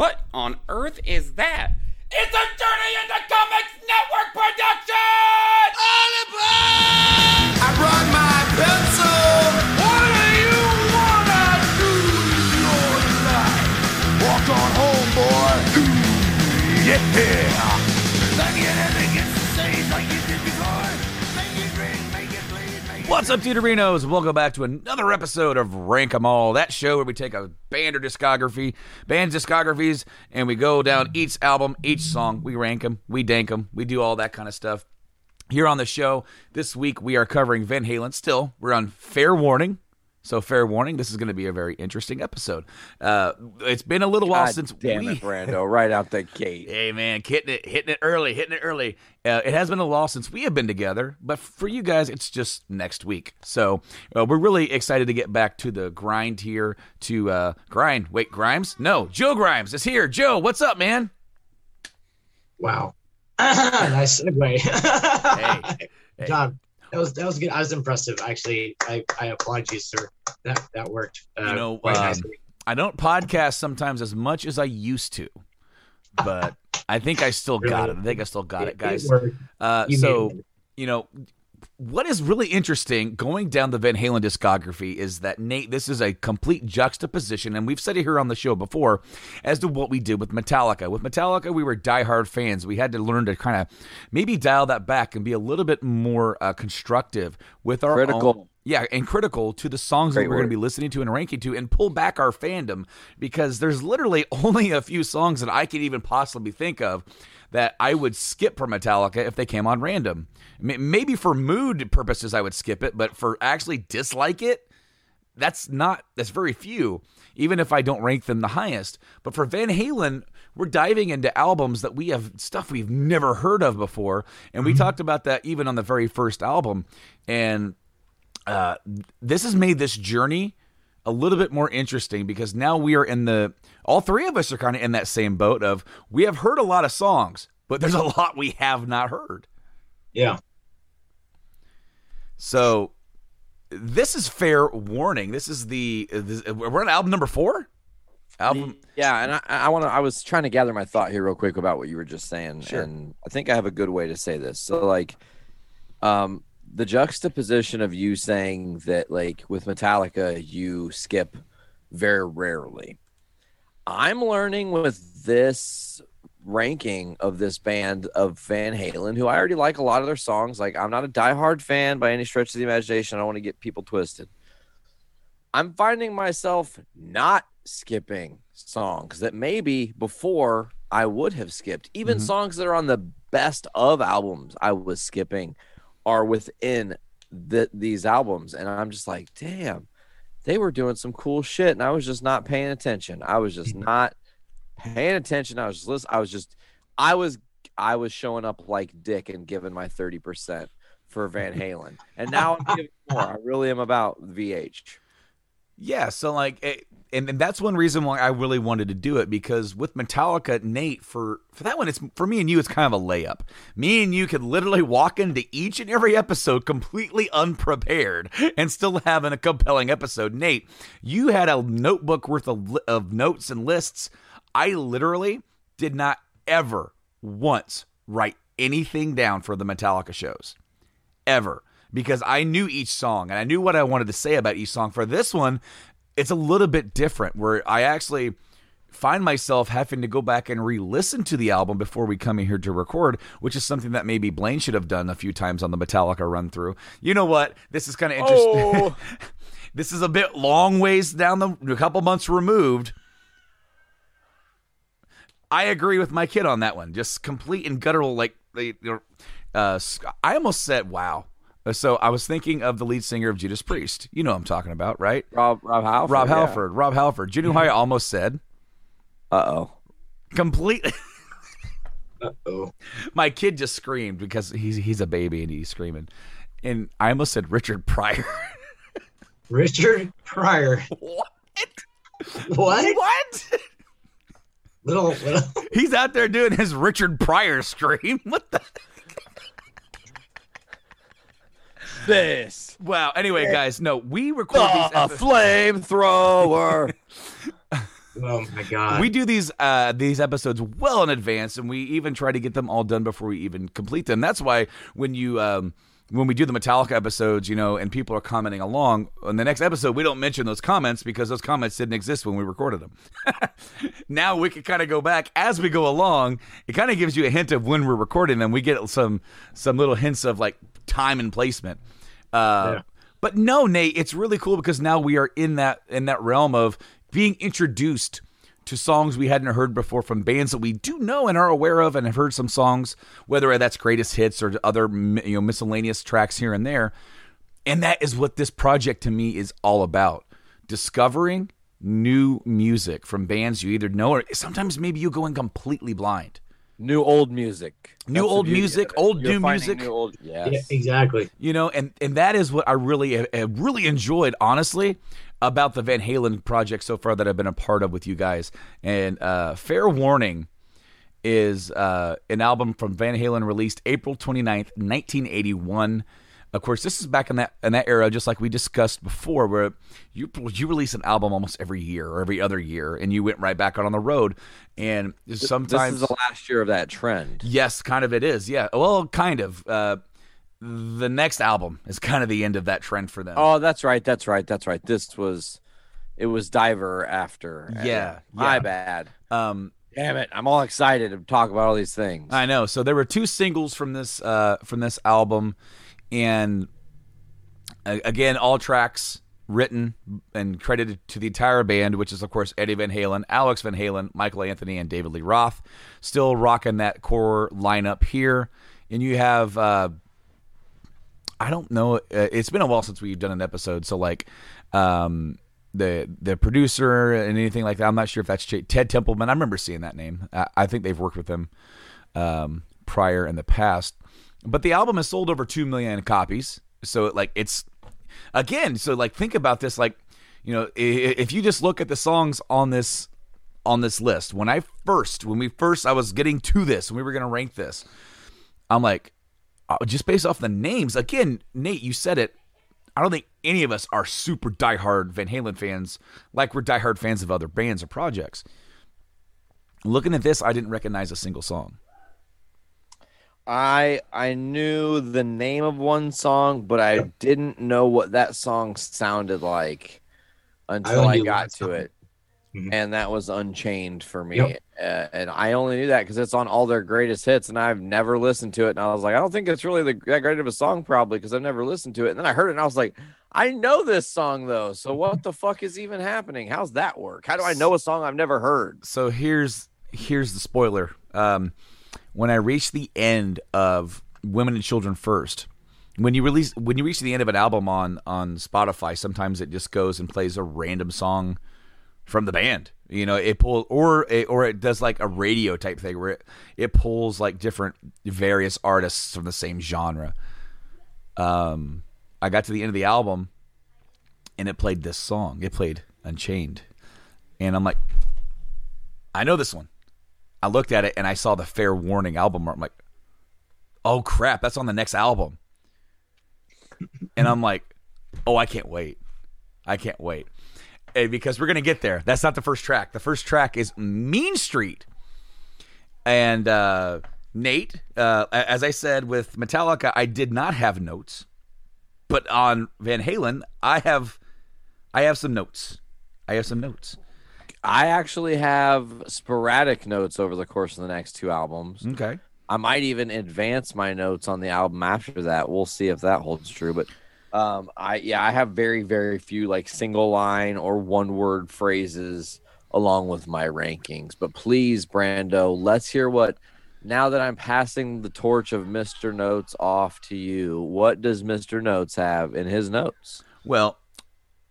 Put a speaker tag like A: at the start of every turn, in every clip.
A: What on earth is that? It's a Journey into Comics Network production!
B: I
C: What's up, Deuterinos? Welcome back to another episode of Rank 'em All, that show where we take a band or discography, band's discographies, and we go down each album, each song. We rank them, we dank them, we do all that kind of stuff. Here on the show this week, we are covering Van Halen. Still, we're on Fair Warning. So, fair warning, this is going to be a very interesting episode. Uh, it's been a little while
D: God
C: since
D: damn
C: we.
D: it, Brando, right out the gate.
C: Hey man, hitting it, hitting it early, hitting it early. Uh, it has been a while since we have been together, but for you guys, it's just next week. So uh, we're really excited to get back to the grind here. To uh, grind. Wait, Grimes? No, Joe Grimes is here. Joe, what's up, man?
E: Wow. nice segue.
C: Hey, hey.
E: John, that was that was good. I was impressive. Actually, I, I applaud you, sir. That that worked. Uh,
C: You know,
E: quite
C: um,
E: nicely.
C: I don't podcast sometimes as much as I used to, but I think I still got it. I think I still got it, guys. Uh, so, you know, what is really interesting going down the Van Halen discography is that Nate, this is a complete juxtaposition, and we've said it here on the show before, as to what we did with Metallica. With Metallica, we were diehard fans. We had to learn to kind of maybe dial that back and be a little bit more uh, constructive with our
D: Critical.
C: own- yeah, and critical to the songs that we're going to be listening to and ranking to, and pull back our fandom because there's literally only a few songs that I can even possibly think of that I would skip for Metallica if they came on random. Maybe for mood purposes, I would skip it, but for actually dislike it, that's not that's very few even if i don't rank them the highest. But for van halen we're diving into albums that we have stuff we've never heard of before. And we talked about that even on the very first album. And uh, this has made this journey a little bit more interesting because now we are in the all three of us are kind of in that same boat of we have heard a lot of songs but there's a lot we have not heard
E: Yeah.
C: so this is fair warning. This is the this, we're on album number four. Album.
D: Yeah, and I, I want to. I was trying to gather my thought here real quick about what you were just saying,
C: Sure.
D: and I think I have a good way to say this. So, like, um, the juxtaposition of you saying that, like, with Metallica, you skip very rarely. I'm learning with this ranking of this band of Van Halen, who I already like a lot of their songs. Like, I'm not a diehard fan by any stretch of the imagination. I don't want to get people twisted. I'm finding myself not skipping songs that maybe before I would have skipped. Even
C: Mhm.
D: songs that are on the best of albums I was skipping are within the, these albums. And I'm just like, damn, they were doing some cool shit. And I was just not paying attention. I was just mm-hmm. not paying attention. I was just listening. I was just, I was, I was showing up like Dick and giving my 30% for Van Halen. And now I'm giving more. I really am about VH.
C: Yeah. So like, it, and, and that's one reason why I really wanted to do it because with Metallica, Nate for for that one, it's for me and you, it's kind of a layup. Me and you could literally walk into each and every episode completely unprepared and still having a compelling episode. Nate, you had a notebook worth of, of notes and lists. I literally did not ever once write anything down for the Metallica shows. Ever. Because I knew each song and I knew what I wanted to say about each song. For this one, it's a little bit different where I actually find myself having to go back and re-listen to the album before we come in here to record, which is something that maybe Blaine should have done a few times on the Metallica run through. You know what? This is kind of interesting. this is a bit long ways down the a couple months removed. I agree with my kid on that one. Just complete and guttural, like they. Uh, I almost said, "Wow." Uh, So I was thinking of the lead singer of Judas Priest. You know what I'm talking about, right?
D: Rob Rob Halford.
C: Rob Halford. Rob Halford. Do you know how I almost said?
D: Uh oh.
C: Completely.
E: Uh-oh.
C: My kid just screamed because he's he's a baby and he's screaming, and I almost said Richard Pryor.
E: Richard Pryor.
C: what?
E: What?
C: What?
E: Little little.
C: He's out there doing his Richard Pryor scream. What the?
D: This
C: Wow. Anyway, guys, no, we recorded these
D: a
C: episodes.
D: flamethrower.
E: Oh my god.
C: we do these uh, these episodes well in advance, and we even try to get them all done before we even complete them. That's why when you um, when we do the Metallica episodes, you know, and people are commenting along on the next episode, we don't mention those comments because those comments didn't exist when we recorded them. now we can kind of go back as we go along. It kind of gives you a hint of when we're recording them. We get some some little hints of like time and placement. Uh,
E: Yeah.
C: But no, Nate, it's really cool because now we are in that in that realm of being introduced to songs we hadn't heard before from bands that we do know and are aware of and have heard some songs, whether that's greatest hits or other you know miscellaneous tracks here and there. And that is what this project to me is all about. Discovering new music from bands you either know or sometimes maybe you go in completely blind.
D: New old music.
C: New old music, old new music.
D: New old, yes.
E: yeah, exactly.
C: you know and and that is what i really uh, uh, really enjoyed honestly about the van halen project so far that i've been a part of with you guys and uh fair warning is uh an album from van halen released april 29th 1981 of course this is back in that in that era just like we discussed before where you you release an album almost every year or every other year and you went right back out on the road and sometimes
D: This is the last year of that trend.
C: Yes, kind of it is. Yeah. Well, kind of. Uh, the next album is kind of the end of that trend for them.
D: Oh, that's right. That's right. That's right. This was, it was Diver after.
C: Yeah,
D: My
C: yeah.
D: bad.
C: Um,
D: Damn it! I'm all excited to talk about all these things.
C: I know. So there were two singles from this uh, from this album, and uh, again, all tracks written and credited to the entire band, which is of course Eddie Van Halen, Alex Van Halen, Michael Anthony, and David Lee Roth. Still rocking that core lineup here, and you have. Uh, I don't know. Uh, it's been a while since we've done an episode, so like. Um, the the producer and anything like that. I'm not sure if that's Ch- Ted Templeman. I remember seeing that name. I, I think they've worked with him um, prior in the past. But the album has sold over two million copies. So like it's again. So like think about this. Like you know, if you just look at the songs on this on this list, when I first when we first I was getting to this and we were gonna rank this, I'm like, uh, just based off the names. Again, Nate, you said it. I don't think any of us are super diehard Van Halen fans like we're diehard fans of other bands or projects. Looking at this, I didn't recognize a single song.
D: I I knew the name of one song, but I didn't know what that song sounded like until
E: only
D: I, got to it,
E: Mhm.
D: and that was Unchained for me.
E: Yep.
D: Uh, and I only knew that because it's on all their greatest hits, and I've never listened to it. And I was like, I don't think it's really the, that great of a song, probably because I've never listened to it. And then I heard it, and I was like, I know this song though. So what the fuck is even happening? How's that work? How do I know a song I've never heard?
C: So here's here's the spoiler. Um, when I reach the end of Women and Children First, when you release when you reach the end of an album on on Spotify, sometimes it just goes and plays a random song from the band. You know, it pull or it, or it does like a radio type thing where it, it pulls like different various artists from the same genre. Um, I got to the end of the album, and it played this song. It played Unchained, and I'm like, I know this one. I looked at it and I saw the Fair Warning album. I'm like, oh crap, that's on the next album. And I'm like, oh, I can't wait. I can't wait. Because we're gonna get there. That's not the first track. The first track is Mean Street. And uh, Nate, uh, as I said with Metallica, I did not have notes, but on Van Halen, I have, I have some notes. I have some notes.
D: I actually have sporadic notes over the course of the next two albums.
C: Okay.
D: I might even advance my notes on the album after that. We'll see if that holds true. But um, I yeah, I have very very few like single line or one word phrases along with my rankings. But please, Brando, let's hear what. Now that I'm passing the torch of Mr. Notes off to you, what does Mr. Notes have in his notes?
C: Well,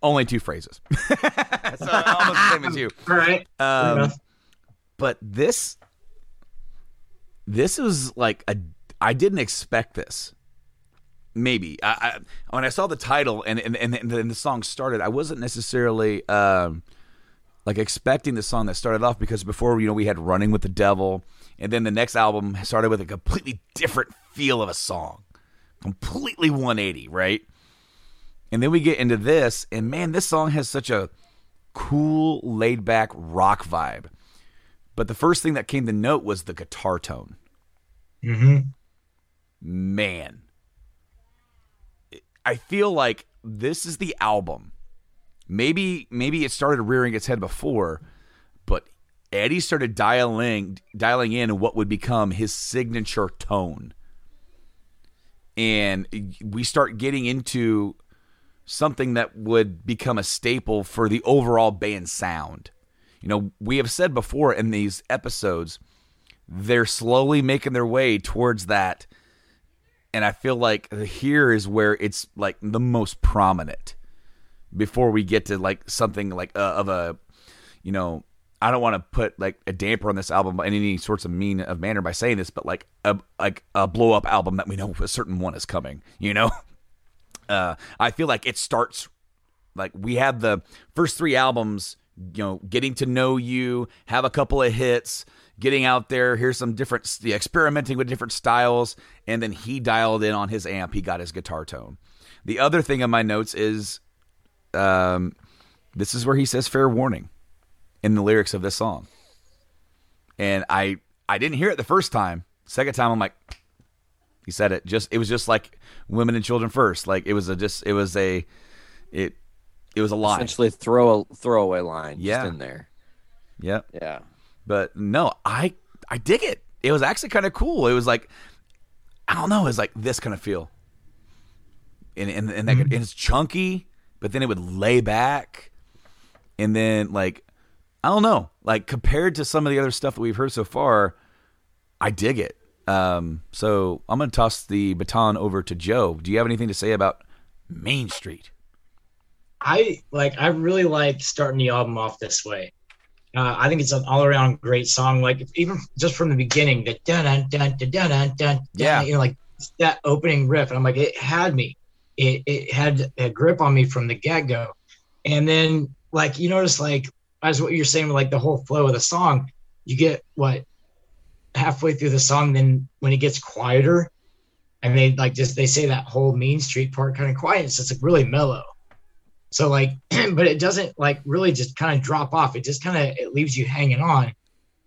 C: only two phrases. so almost the same as you.
E: All right.
C: Um, but this, this was like a. I didn't expect this. Maybe I, I when I saw the title and and, and and then the song started, I wasn't necessarily um, like expecting the song that started off because before you know we had "Running with the Devil," and then the next album started with a completely different feel of a song, completely 180, right? And then we get into this, and man, this song has such a cool, laid back rock vibe. But the first thing that came to note was the guitar tone.
E: hmm
C: Man, I feel like this is the album. Maybe maybe it started rearing its head before, but Eddie started dialing dialing in what would become his signature tone. And we start getting into something that would become a staple for the overall band sound. You know, we have said before in these episodes, they're slowly making their way towards that. And I feel like here is where it's like the most prominent before we get to like something like uh, of a, you know, I don't want to put like a damper on this album in any sorts of mean of manner by saying this, but like a like a blow up album that we know a certain one is coming, you know. Uh, I feel like it starts like we had the first three albums, you know, getting to know you, have a couple of hits, getting out there. Here's some different experimenting with different styles, and then he dialed in on his amp. He got his guitar tone. The other thing in my notes is, um, this is where he says "fair warning" in the lyrics of this song, and I I didn't hear it the first time. Second time, I'm like, he said it. Just it was just like women and children first. Like it was a just it was a it it was a line.
D: Essentially, throw a throwaway line
C: Yeah.
D: just in there.
C: Yep.
D: Yeah.
C: But no, I I dig it. It was actually kind of cool. It was like I don't know, it was like this kind of feel. And and, and, that, mm-hmm. and it's chunky, but then it would lay back. And then like I don't know, like compared to some of the other stuff that we've heard so far, I dig it. Um, so I'm gonna toss the baton over to Joe. Do you have anything to say about Main Street?
E: I like. I really like starting the album off this way. Uh, I think it's an all-around great song. Like even just from the beginning, the dun dun dun dun dun dun dun.
C: Yeah.
E: you know, like that opening riff, and I'm like, it had me. It it had a grip on me from the get-go, and then like you notice, like as what you're saying, like the whole flow of the song, you get what halfway through the song, then when it gets quieter, and they like just they say that whole Mean Street part kind of quiet, so it's like really mellow. So like, but it doesn't like really just kind of drop off. It just kind of it leaves you hanging on,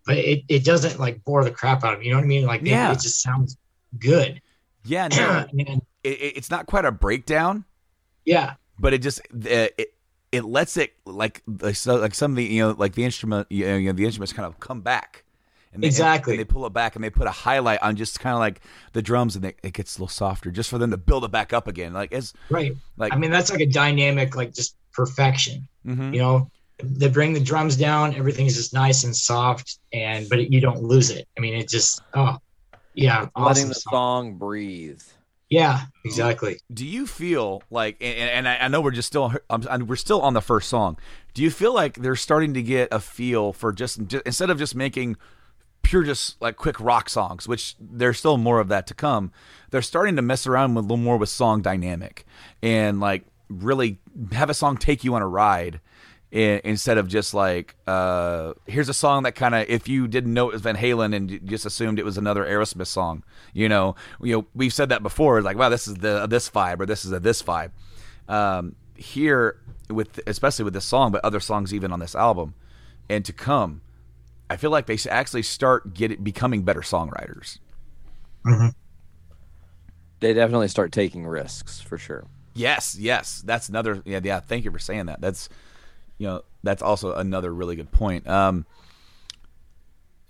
E: but it, it doesn't like bore the crap out of you. You know what I mean? Like
C: Yeah.
E: it, just sounds good.
C: Yeah, no,
E: and
C: it, it- it's not quite a breakdown.
E: yeah,
C: but it just uh, it it lets it like like like some of the you know like the instrument you know the instruments kind of come back and they,
E: Exactly.
C: and they pull it back and they put a highlight on just kind of like the drums and they, it gets a little softer just for them to build it back up again like as
E: right.
C: like
E: I mean, that's like a dynamic, like just perfection.
C: mhm.
E: You know, they bring the drums down, everything's just nice and soft, and but you don't lose it. I mean, it just oh yeah,
D: Letting the
E: song.
D: song breathe.
E: Yeah, exactly.
C: do you feel like and, and I, I know we're just still I'm, I'm- we're still on the first song do you feel like they're starting to get a feel for just, just instead of just making pure just like quick rock songs which there's still more of that to come they're starting to mess around with a little more with song dynamic and like really have a song take you on a ride instead of just like uh here's a song that kind of if you didn't know it was Van Halen and just assumed it was another Aerosmith song you know? You know we've said that before like wow this is the this vibe or this is a this vibe. Um here with especially with this song but other songs even on this album and to come I feel like they actually start getting becoming better songwriters
D: They definitely start taking risks for sure.
C: Yes, yes, that's another. Yeah, yeah. Thank you for saying that. That's, you know, that's also another really good point. Um,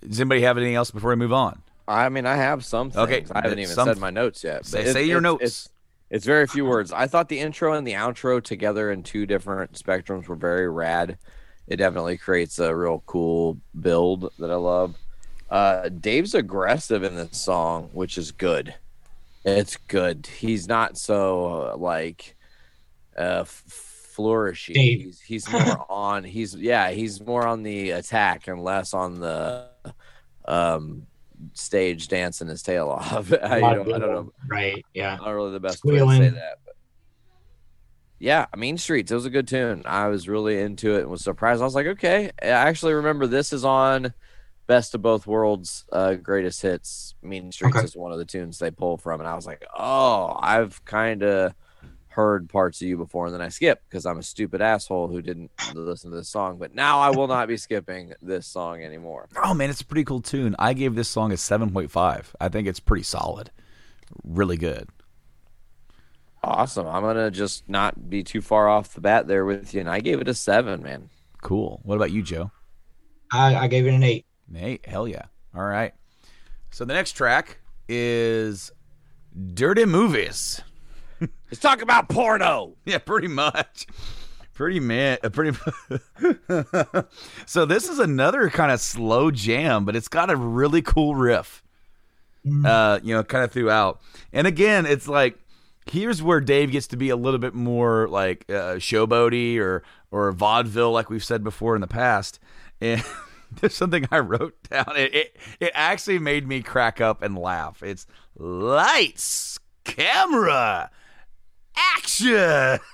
C: does anybody have anything else before we move on?
D: I mean, I have some things.
C: Okay,
D: I haven't even
C: some-
D: said my notes yet. but
C: Say,
D: it's-
C: say your
D: it's-
C: notes.
D: It's, it's very few words. I thought the intro and the outro together in two different spectrums were very rad. It definitely creates a real cool build that I love. Uh, Dave's aggressive in this song, which is good. It's good. He's not so uh, like uh, f- flourishy.
E: Dave.
D: He's, he's more on. He's yeah. He's more on the attack and less on the um stage dancing his tail off. I, don't, I don't know.
E: Right. Yeah.
D: Not really the best way to say that. But yeah, Mean Streets. It was a good tune. I was really into it and was surprised. I was like, okay. I actually remember this is on Best of Both Worlds uh, Greatest Hits. Mean Streets
E: Okay.
D: is one of the tunes they pull from. And I was like, oh, I've kind of heard parts of you before and then I skip because I'm a stupid asshole who didn't listen to this song. But now I will not be skipping this song anymore.
C: Oh man, it's a pretty cool tune. I gave this song a seven point five. I think it's pretty solid. Really good.
D: Awesome. I'm gonna just not be too far off the bat there with you, and I gave it a seven, man.
C: Cool. What about you, Joe?
E: I, I gave it an eight.
C: Nate, hell yeah. All right. So the next track is Dirty Movies.
D: Let's talk about porno.
C: Yeah, pretty much. Pretty man, uh, pretty. so this is another kind of slow jam, but it's got a really cool riff. Uh, you know, kind of throughout. And again, it's like here's where Dave gets to be a little bit more like uh, showboaty or or vaudeville, like we've said before in the past. And there's something I wrote down. It, it it actually made me crack up and laugh. It's lights, camera, action.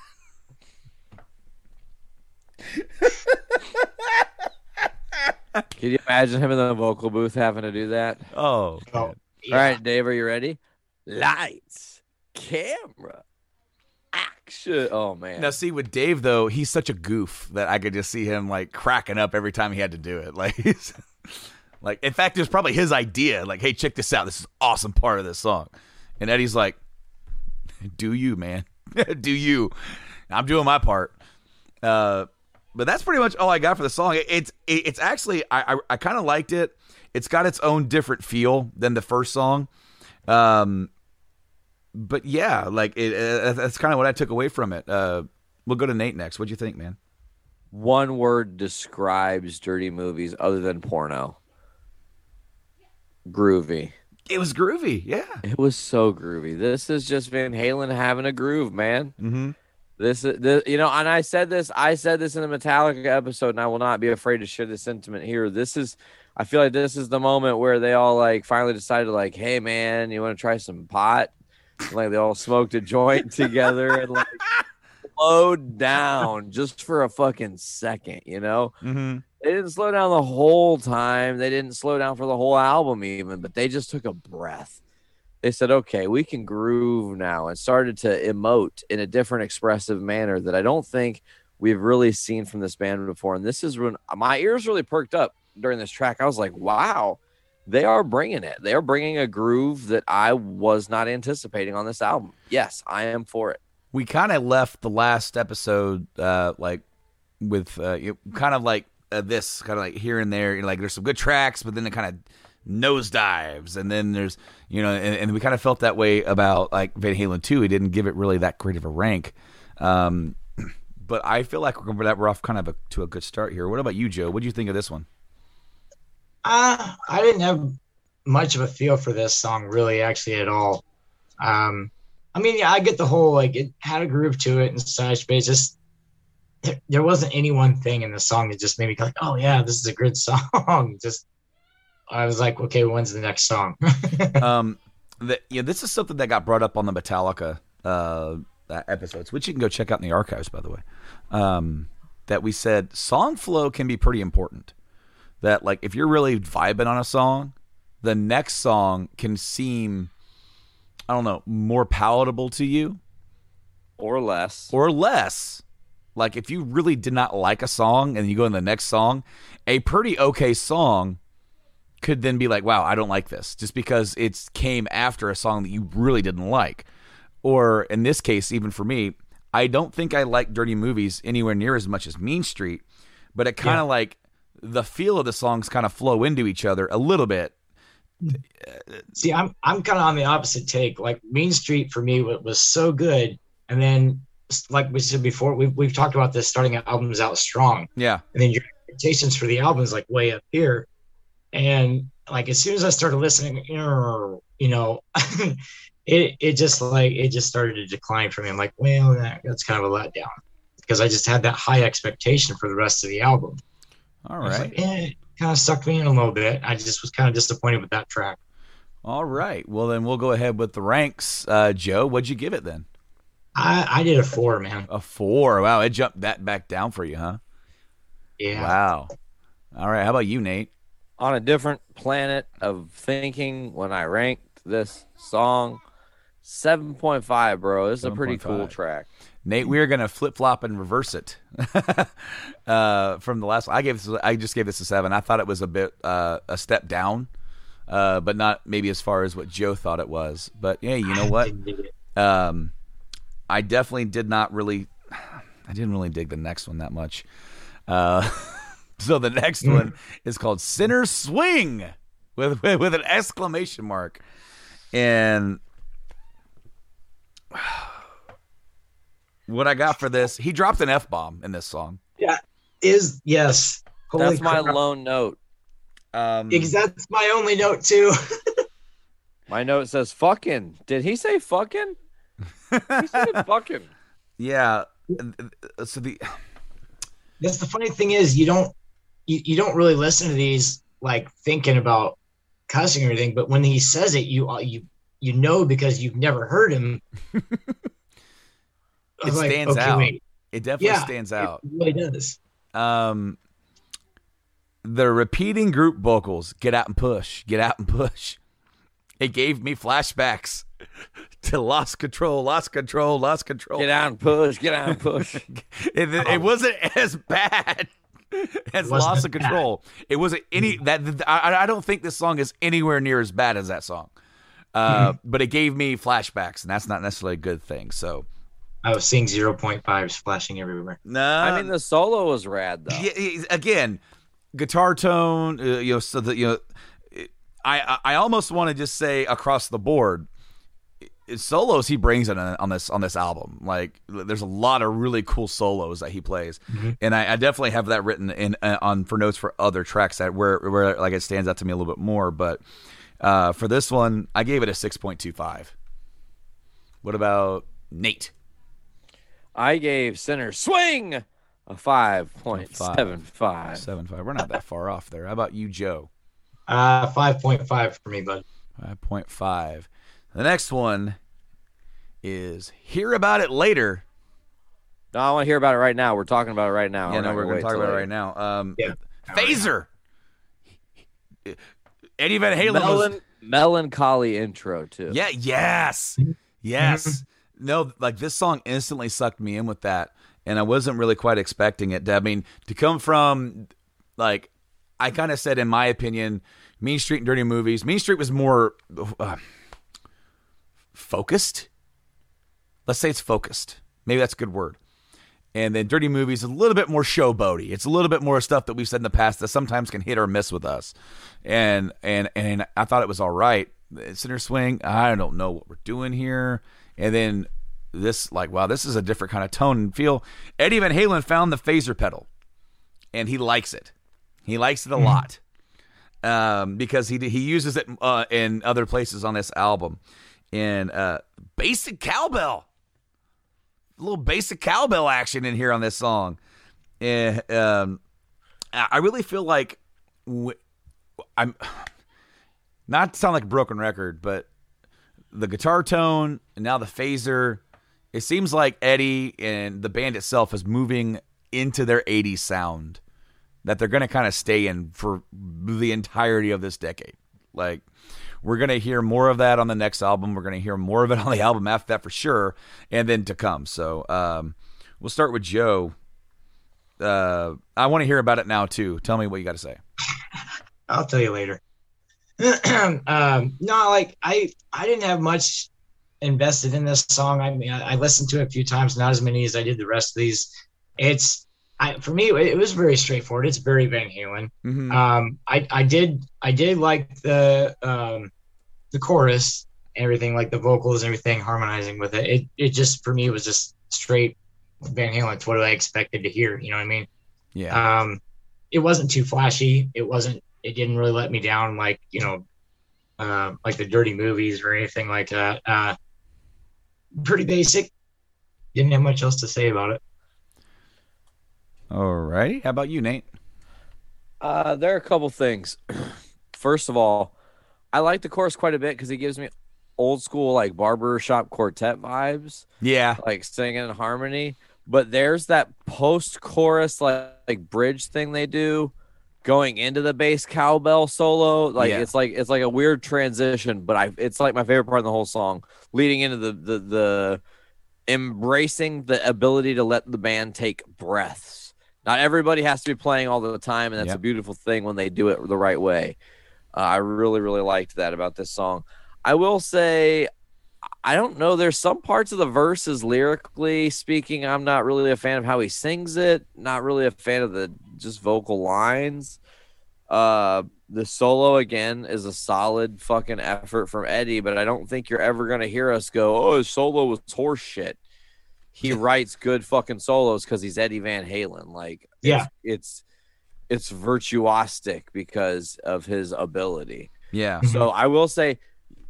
D: Can you imagine him in the vocal booth having to do that?
C: Oh,
E: Oh, yeah.
D: All right, Dave, are you ready? Lights, camera, action. Oh man.
C: Now, see, with Dave though, he's such a goof that I could just see him like cracking up every time he had to do it. Like, like in fact, it was probably his idea. Like, hey, check this out. This is awesome part of this song. And Eddie's like, "Do you, man? do you? I'm doing my part." Uh, but that's pretty much all I got for the song. It's it's actually I I, I kind of liked it. It's got its own different feel than the first song. Um, but yeah, like it, uh, that's kind of what I took away from it. Uh, we'll go to Nate next. What'd you think, man?
D: One word describes dirty movies other than porno. Groovy.
C: It was groovy. Yeah.
D: It was so groovy. This is just Van Halen having a groove, man.
C: Mm-hmm.
D: This is this, you know, and I said this, I said this in the Metallica episode, and I will not be afraid to share this sentiment here. This is, I feel like this is the moment where they all like finally decided, like, hey man, you want to try some pot? Like they all smoked a joint together and like slowed down just for a fucking second, you know?
C: Mm-hmm.
D: They didn't slow down the whole time. They didn't slow down for the whole album, even, but they just took a breath. They said, okay, we can groove now and started to emote in a different expressive manner that I don't think we've really seen from this band before. And this is when my ears really perked up during this track. I was like, wow, they are bringing it. They are bringing a groove that I was not anticipating on this album. Yes, I am for it.
C: We kind of left the last episode, uh, like with uh, kind of like uh, this, kind of like here and there. Like there's some good tracks, but then it kind of nosedives, and then there's you know, and, and we kind of felt that way about like Van Halen too. He didn't give it really that great of a rank. Um, but I feel like we're that we're off kind of a, to a good start here. What about you, Joe? What do you think of this one?
E: Uh, I didn't have much of a feel for this song, really, actually, at all. Um, I mean, yeah, I get the whole like it had a groove to it and such, but it's just there, there wasn't any one thing in the song that just made me go like, oh yeah, this is a good song. just I was like, okay, when's the next song?
C: um, the, yeah, this is something that got brought up on the Metallica uh, episodes, which you can go check out in the archives, by the way. Um, that we said song flow can be pretty important. That like if you're really vibing on a song, the next song can seem, I don't know, more palatable to you
D: Or less.
C: or less. Like if you really did not like a song and you go in the next song, a pretty okay song could then be like, wow, I don't like this just because it came after a song that you really didn't like. Or in this case, even for me, I don't think I like Dirty Movies anywhere near as much as Mean Street, but it kind of
E: Yeah.
C: like the feel of the songs kind of flow into each other a little bit.
E: See, I'm I'm kind of on the opposite take. Like Mean Street for me was, was so good, and then like we said before, we've we've talked about this starting albums out strong,
C: Yeah.
E: and then your expectations for the album is like way up here, and like as soon as I started listening, you know, you know, it it just like it just started to decline for me. I'm like, well, that, that's kind of a letdown because I just had that high expectation for the rest of the album.
C: All
E: I was like, eh, it kind of sucked me in a little bit. I just was kind of disappointed with that track.
C: All right. Well, then we'll go ahead with the ranks. Uh, Joe, what'd you give it then?
E: I, I did a four, man.
C: A four. Wow. It jumped that back down for you, huh?
E: Yeah.
C: Wow. All right. How about you, Nate?
D: on a different planet of thinking when I ranked this song. Seven point five, bro. This is a pretty cool track.
C: Nate, we are gonna flip flop and reverse it uh, from the last. I gave this. I just gave this a seven. I thought it was a bit uh, a step down, uh, but not maybe as far as what Joe thought it was. But yeah, you know what?
E: Didn't dig it.
C: Um, I definitely did not really. I didn't really dig the next one that much. Uh, so the next one is called "Sinner Swing" with with, with an exclamation mark, and what I got for this, he dropped an f bomb in this song. Yeah.
E: Is yes. Holy
D: That's my lone note.
C: Um,
E: Ex- That's my only note too.
D: My note says fucking. Did he say fucking? He said fucking.
C: yeah. So the
E: That's the funny thing is you don't you, you don't really listen to these like thinking about cussing or anything, but when he says it, you uh, you you know because you've never heard him. I
C: It
E: like,
C: stands
E: okay,
C: out.
E: wait.
C: it definitely
E: Yeah,
C: stands out.
E: it really does.
C: um the repeating group vocals get out and push get out and push it gave me flashbacks to lost control lost control lost control
D: Get out and push. Get out and push.
C: it, it wasn't as bad as
E: Wasn't
C: lost of control it wasn't any that I, I don't think this song is anywhere near as bad as that song uh, but it gave me flashbacks and that's not necessarily a good thing so
E: I was seeing 0.5s flashing everywhere.
C: no
D: I mean, the solo was rad though.
C: Yeah, again, guitar tone. Uh, you know, so that you know, I I I almost want to just say across the board, solos he brings in on on this on this album. Like, there's a lot of really cool solos that he plays, and I, I definitely have that written in uh, on for notes for other tracks that where where like it stands out to me a little bit more. But uh, for this one, I gave it a six point two five. What about Nate?
D: I gave Sinner Swing a five point seven five.
C: Seven five. We're not that far off there. How about you, Joe?
E: Uh, 5.5 for me, bud.
C: 5.5. The next one is Hear About It Later.
D: No, I want to hear about it right now. We're talking about it right now.
C: yeah, no, we're
D: gonna
C: going to
D: wait
C: talk
D: till
C: about it right now. Um,
E: Yeah.
C: Phaser. Eddie Van Halen was.
D: Melancholy intro too.
C: Yeah, yes. Yes. No, like this song instantly sucked me in with that. And I wasn't really quite expecting it. I mean, to come from, like, I kind of said, in my opinion, Mean Street and Dirty Movies. Mean Street was more uh, focused. Let's say it's focused. Maybe that's a good word. And then Dirty Movies is a little bit more showboaty. It's a little bit more stuff that we've said in the past that sometimes can hit or miss with us. And and and I thought it was all right. Sinner swing. I don't know what we're doing here. And then this, like, wow, this is a different kind of tone and feel. Eddie Van Halen found the phaser pedal, and he likes it. He likes it a lot um, because he he uses it uh, in other places on this album. And uh, basic cowbell, a little basic cowbell action in here on this song. And um, I really feel like w- I'm not to sound like a broken record, but the guitar tone and now the phaser, it seems like Eddie and the band itself is moving into their 80s sound that they're going to kind of stay in for the entirety of this decade. Like, we're going to hear more of that on the next album. We're going to hear more of it on the album after that for sure, and then to come. So, um, we'll start with Joe. Uh, I want to hear about it now, too. Tell me what you got to say.
E: I'll tell you later. um, no, like I I didn't have much invested in this song. I mean, I, I listened to it a few times, not as many as I did the rest of these. It's I for me, it, was very straightforward. It's very Van Halen.
C: Mm-hmm.
E: Um, I I did I did like the um the chorus, everything like the vocals, everything harmonizing with it. It it just for me was just straight Van Halen. It's what I expected to hear. You know what I mean?
C: yeah.
E: um it wasn't too flashy it wasn't it didn't really let me down like you know uh like the dirty movies or anything like that uh pretty basic didn't have much else to say about it
C: All righty. How about you, Nate?
D: Uh, there are a couple things. First of all, I like the chorus quite a bit because it gives me old school like barber shop quartet vibes,
C: Yeah.
D: like singing in harmony. But there's that post chorus like like bridge thing they do going into the bass cowbell solo. Like
C: Yeah.
D: it's like it's like a weird transition, but I it's like my favorite part of the whole song, leading into the the the embracing the ability to let the band take breaths. Not everybody has to be playing all the time, and that's
C: Yep.
D: a beautiful thing when they do it the right way. Uh, I really really liked that about this song. I will say I don't know. There's some parts of the verses lyrically speaking, I'm not really a fan of how he sings it. Not really a fan of the just vocal lines. Uh, the solo again is a solid fucking effort from Eddie, but I don't think you're ever gonna hear us go, "Oh, his solo was horse shit." He writes good fucking solos because he's Eddie Van Halen. Like,
E: Yeah.
D: it's it's, it's virtuosic because of his ability.
C: Yeah.
D: So I will say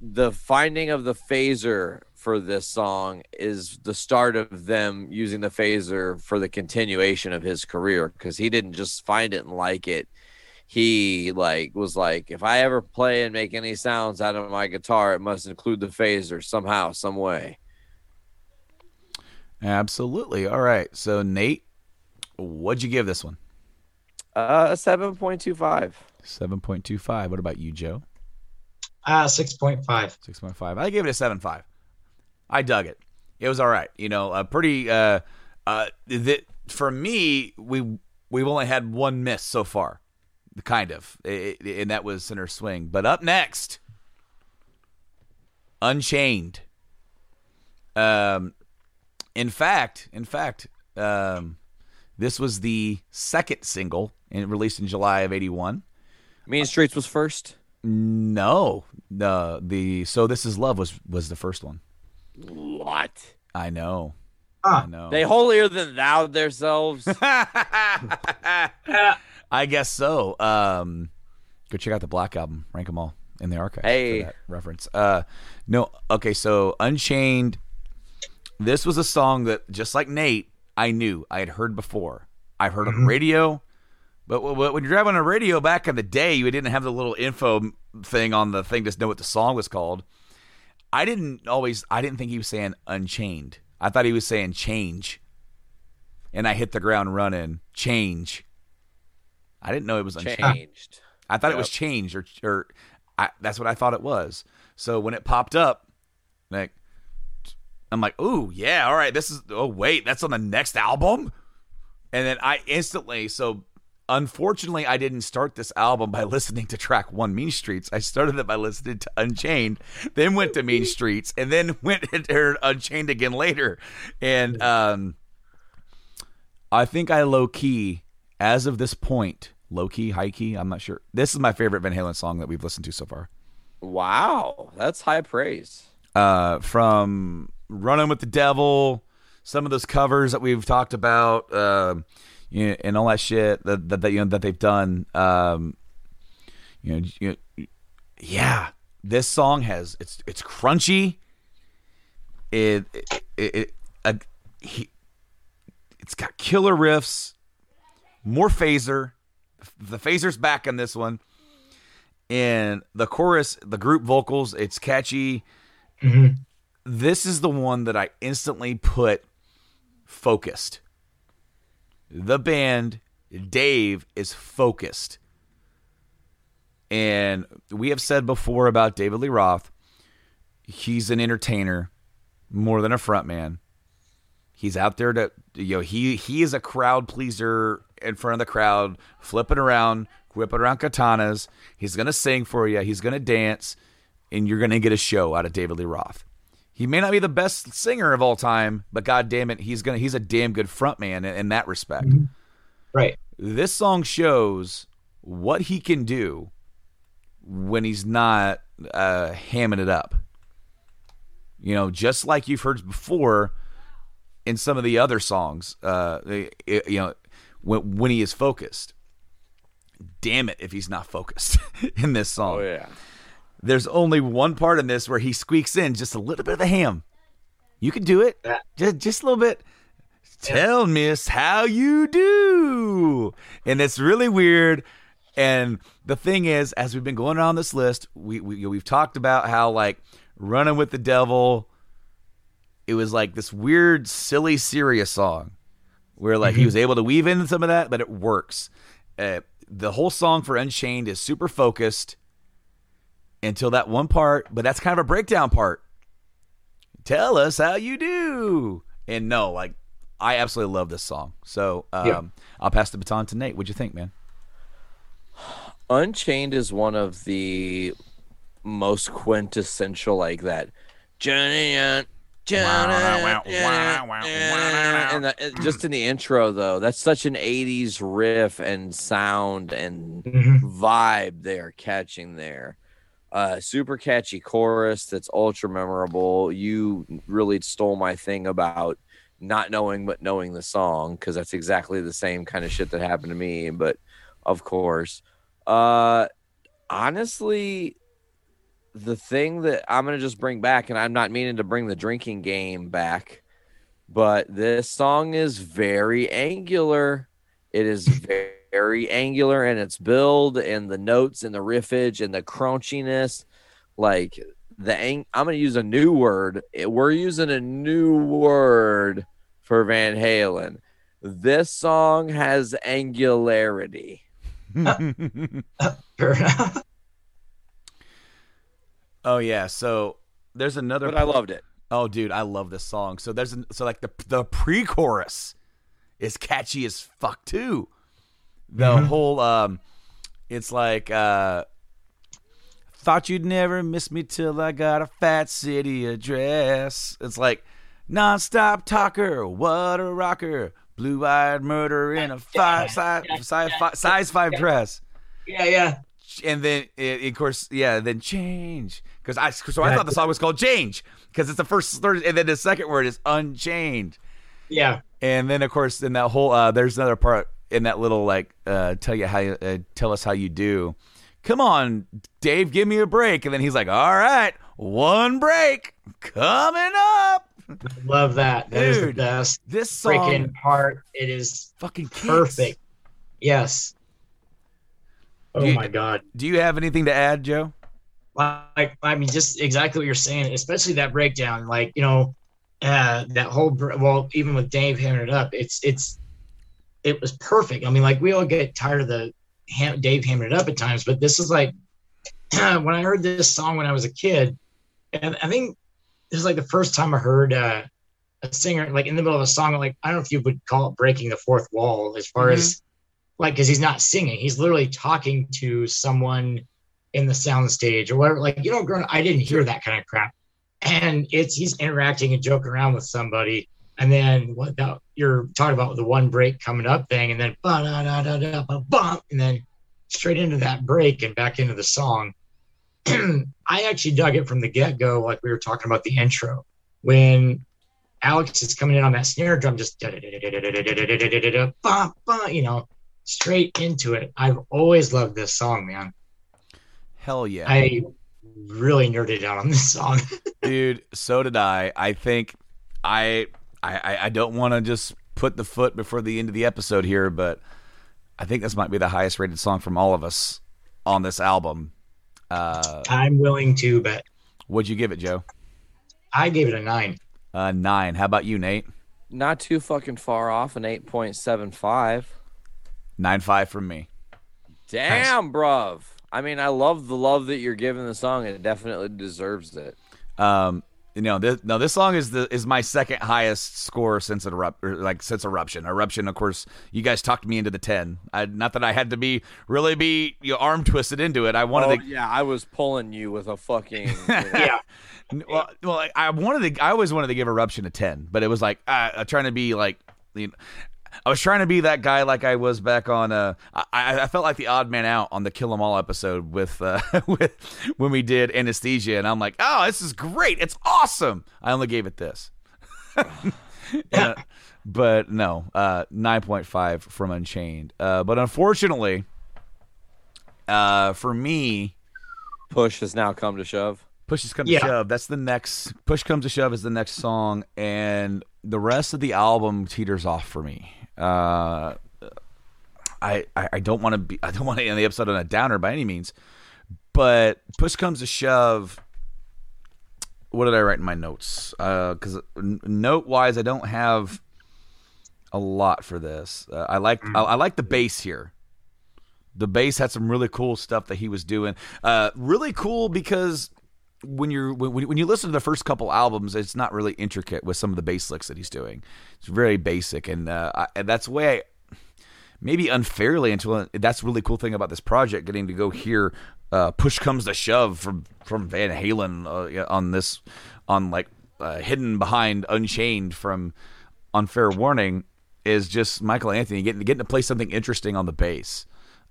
D: the finding of the phaser for this song is the start of them using the phaser for the continuation of his career because he didn't just find it and like it. He like was like, if I ever play and make any sounds out of my guitar, it must include the phaser somehow, some way.
C: Absolutely. All right. So Nate, what'd you give this one?
D: Uh, seven point two five.
C: Seven point two five. What about you, Joe?
E: Uh, 6.5.
C: Six point five. I gave it a seven five. I dug it. It was all right. You know, a pretty. Uh, uh, that for me, we we've only had one miss so far, kind of, I- I- and that was Sinner Swing. But up next, Unchained. Um, in fact, in fact, um, this was the second single and released in July of '81.
D: Mean Streets was first.
C: No, the the so this is love was was the first one.
D: What?
C: I know.
E: Huh.
C: I know.
D: They holier than thou themselves.
C: I guess so. Um, go check out the Black album. Rank them all in the archive.
D: Hey.
C: for that reference. Uh, no. Okay, so Unchained. This was a song that, just like Nate, I knew I had heard before. I've heard on the radio, but when you're driving on a radio back in the day, you didn't have the little info thing on the thing to know what the song was called. I didn't always. I didn't think he was saying Unchained. I thought he was saying change. And I hit the ground running. Change. I didn't know it was Unchained.
D: Changed.
C: I thought it was changed, or or I, that's what I thought it was. So when it popped up, like I'm like, "Ooh, yeah, all right, this is oh wait, that's on the next album?" And then I instantly so unfortunately I didn't start this album by listening to track 1 Mean Streets. I started it by listening to Unchained, then went to Mean Streets and then went and heard Unchained again later. And um I think I low key as of this point, low key, high key, I'm not sure. This is my favorite Van Halen song that we've listened to so far.
D: Wow, that's high praise.
C: uh, from Running with the Devil, some of those covers that we've talked about, uh, you know, and all that shit that that, that you know that they've done. Um, you know, you know, yeah, this song has it's it's crunchy. It it, it, it uh, he, it's got killer riffs, more phaser. The phaser's back on this one. And the chorus, the group vocals, it's catchy
E: Mhm.
C: this is the one that I instantly put focused. The band, Dave, is focused. And we have said before about David Lee Roth, he's an entertainer more than a frontman. He's out there to you know, he he is a crowd pleaser in front of the crowd, flipping around, whipping around katanas. He's gonna sing for you, he's gonna dance, and you're gonna get a show out of David Lee Roth. He may not be the best singer of all time, but god damn it, he's gonna he's a damn good frontman in, in that respect.
E: Right.
C: This song shows what he can do when he's not uh, hamming it up. You know, just like you've heard before in some of the other songs. Uh, it- you know, when when he is focused. Damn it, if he's not focused in this song
D: Oh yeah.
C: There's only one part in this where he squeaks in just a little bit of a ham. You can do it.
E: Yeah.
C: Just just a little bit. Tell miss how you do. And it's really weird. And the thing is, as we've been going around this list, we, we we've talked about how like running with the devil, it was like this weird, silly, serious song where like he was able to weave in some of that, but it works. Uh, the whole song for Unchained is super focused until that one part, but that's kind of a breakdown part. Tell us how you do. And no, like I absolutely love this song. So um,
E: Yeah.
C: I'll pass the baton to Nate. What'd you think, man?
D: Unchained is one of the most quintessential like that. Johnny, Johnny, and the, just in the intro though, that's such an '80s riff and sound and
E: Mhm.
D: vibe they are catching there. Uh, super catchy chorus that's ultra memorable. You really stole my thing about not knowing but knowing the song because that's exactly the same kind of shit that happened to me. But of course, uh, honestly, the thing that I'm gonna just bring back, and I'm not meaning to bring the drinking game back, but this song is very angular. It is very, very angular in its build and the notes and the riffage and the crunchiness. Like the ang- I'm gonna use a new word. We're using a new word for Van Halen. This song has angularity.
E: Fair enough.
C: oh yeah. So there's another.
D: But I loved it.
C: Oh, dude, I love this song. So there's an, so like the the pre-chorus is catchy as fuck too. The whole um, it's like uh, thought you'd never miss me till I got a fat city address. It's like nonstop talker, what a rocker, blue-eyed murder in a five size size, five, size five dress.
E: Yeah, yeah.
C: and then it, of course yeah then change. Because i so i thought the song was called change because it's the first third and then the second word is unchained.
E: Yeah.
C: and then of course in that whole uh there's another part in that little like uh tell you how you uh, tell us how you do come on dave give me a break and then he's like all right one break coming up
E: Love that. That is the best
C: this song
E: freaking part. It is
C: fucking kicks.
E: perfect. Yes. Oh
C: Dude.
E: my god.
C: do you have anything to add joe
E: Like I mean, just exactly what you're saying, especially that breakdown. Like you know, uh, that whole well, even with Dave hamming it up, it's it's it was perfect. I mean, like we all get tired of the ham- Dave hamming it up at times, but this is like when I heard this song when I was a kid, and I think this is like the first time I heard uh, a singer like in the middle of a song. Like I don't know if you would call it breaking the fourth wall, as far as like because he's not singing, he's literally talking to someone in the sound stage or whatever. Like you know, growing up, I didn't hear that kind of crap, and it's he's interacting and joking around with somebody. And then what that you're talking about the one break coming up thing, and then da da da da bump, and then straight into that break and back into the song. I actually dug it from the get go, like we were talking about the intro when Alex is coming in on that snare drum, just bump, bump, you know, straight into it. I've always loved this song, man.
C: hell yeah
E: I really nerded out on this song.
C: dude so did i i think i i I- i don't want to just put the foot before the end of the episode here but i think this might be the highest rated song from all of us on this album uh
E: I'm willing to, bet.
C: what'd you give it joe
E: I gave it a nine.
C: uh nine how about you nate
D: Not too fucking far off, an 8.75.
C: nine five from me
D: Damn, bruv. I mean, I love the love that you're giving the song. It definitely deserves it.
C: um you know this no this song is the is my second highest score since erupt or like since eruption eruption of course you guys talked me into the 10 I, not that i had to be really be you know, arm twisted into it i wanted
D: Oh,
C: to
D: yeah, I was pulling you with a fucking.
E: Yeah.
C: Well, well, I- I wanted to. I always wanted to give Eruption a ten, but it was like uh, trying to be like, you know, I was trying to be that guy like I was back on. Uh, I, I felt like the odd man out on the Kill 'Em All episode with uh, with when we did Anesthesia, and I'm like, oh, this is great, it's awesome. I only gave it this, Uh, but no, uh, nine point five from Unchained. Uh, but unfortunately, uh, for me,
D: push has now come to shove.
C: Push has come
E: Yeah.
C: to shove. That's the next. Push comes to shove is the next song, and the rest of the album teeters off for me. Uh, I I, I don't want to be. I don't want to end the episode on a downer by any means, but push comes to shove. What did I write in my notes? Because note wise, I don't have a lot for this. Uh, I like I, I like the bass here. The bass had some really cool stuff that he was doing. Uh, really cool because when you're when, when you listen to the first couple albums, it's not really intricate with some of the bass licks that he's doing. It's very basic, and, uh, I, and that's the way I maybe unfairly until that's a really cool thing about this project getting to go hear uh, push comes to shove from from Van Halen uh, on this on like uh, hidden behind Unchained from Unfair Warning is just Michael Anthony getting getting to play something interesting on the bass.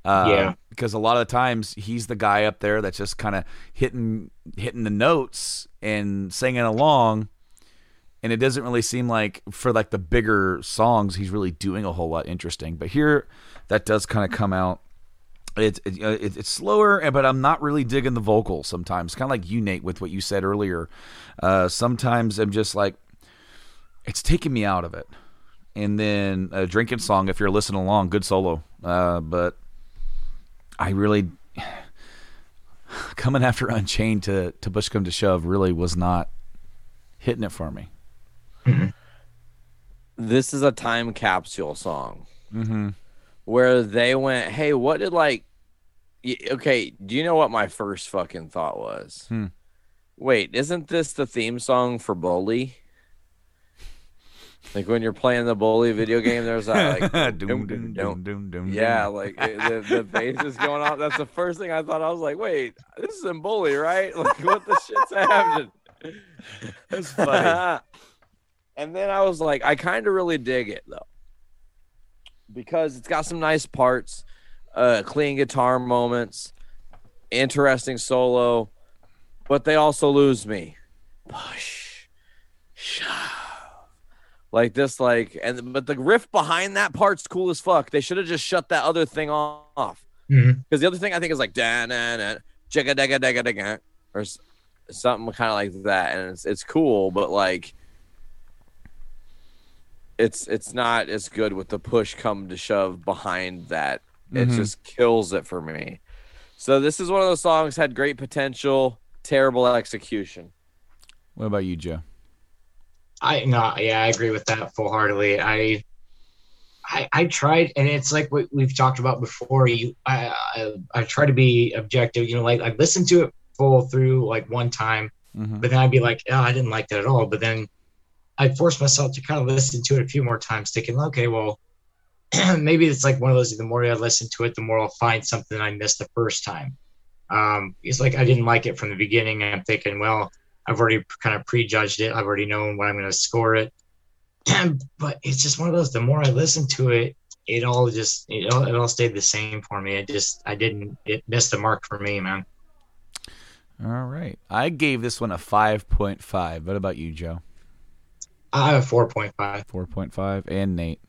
E: Yeah.
C: because a lot of the times he's the guy up there that's just kind of hitting hitting the notes and singing along and it doesn't really seem like for like the bigger songs he's really doing a whole lot interesting. But here that does kind of come out. It's it, it, it's slower but i'm not really digging the vocals sometimes kind of like you nate with what you said earlier. Uh, sometimes i'm just like it's taking me out of it. And then a drinking song if you're listening along good solo. Uh, but i really coming after unchained to to push come to shove really was not hitting it for me
D: this is a time capsule song
C: mm-hmm.
D: where they went, "Hey, what did like?" Okay, do you know what my first fucking thought was?
C: Hmm.
D: Wait, isn't this the theme song for Bully? Like when you're playing the Bully video game, there's that like,
C: Doom, doom, doom, doom, doom,
D: yeah, like the, the bass is going on. That's the first thing I thought. I was like, wait, this is in Bully, right? Like, what the shit's happening?
C: That's funny.
D: and then I was like, I kind of really dig it though, because it's got some nice parts, uh, clean guitar moments, interesting solo, but they also lose me. Push, shove, like this, like, and but the riff behind that part's cool as fuck. They should have just shut that other thing off because the other thing I think is like da na na jigga dagga dagga dagga or something kind of like that, and it's it's cool, but like it's it's not as good with the push come to shove behind that. It
C: Mhm.
D: just kills it for me. So this is one of those songs had great potential, terrible execution.
C: what about you joe
E: I no, yeah, I agree with that full heartedly. I, I, I tried, and it's like what we've talked about before. You, I, I, I try to be objective. You know, like I listened to it full through like one time,
C: mm-hmm.
E: but then I'd be like, oh, I didn't like that at all. But then I forced myself to kind of listen to it a few more times, thinking, okay, well, maybe it's like one of those. The more I listen to it, the more I'll find something I missed the first time. Um, it's like I didn't like it from the beginning. And I'm thinking, well, I've already kind of prejudged it. I've already known what I'm going to score it. but it's just one of those. The more I listen to it, it all just it all, it all stayed the same for me. It just I didn't it missed the mark for me, man.
C: all right i gave this one a 5.5 what about you joe
E: I have four point five.
C: 4.5 and nate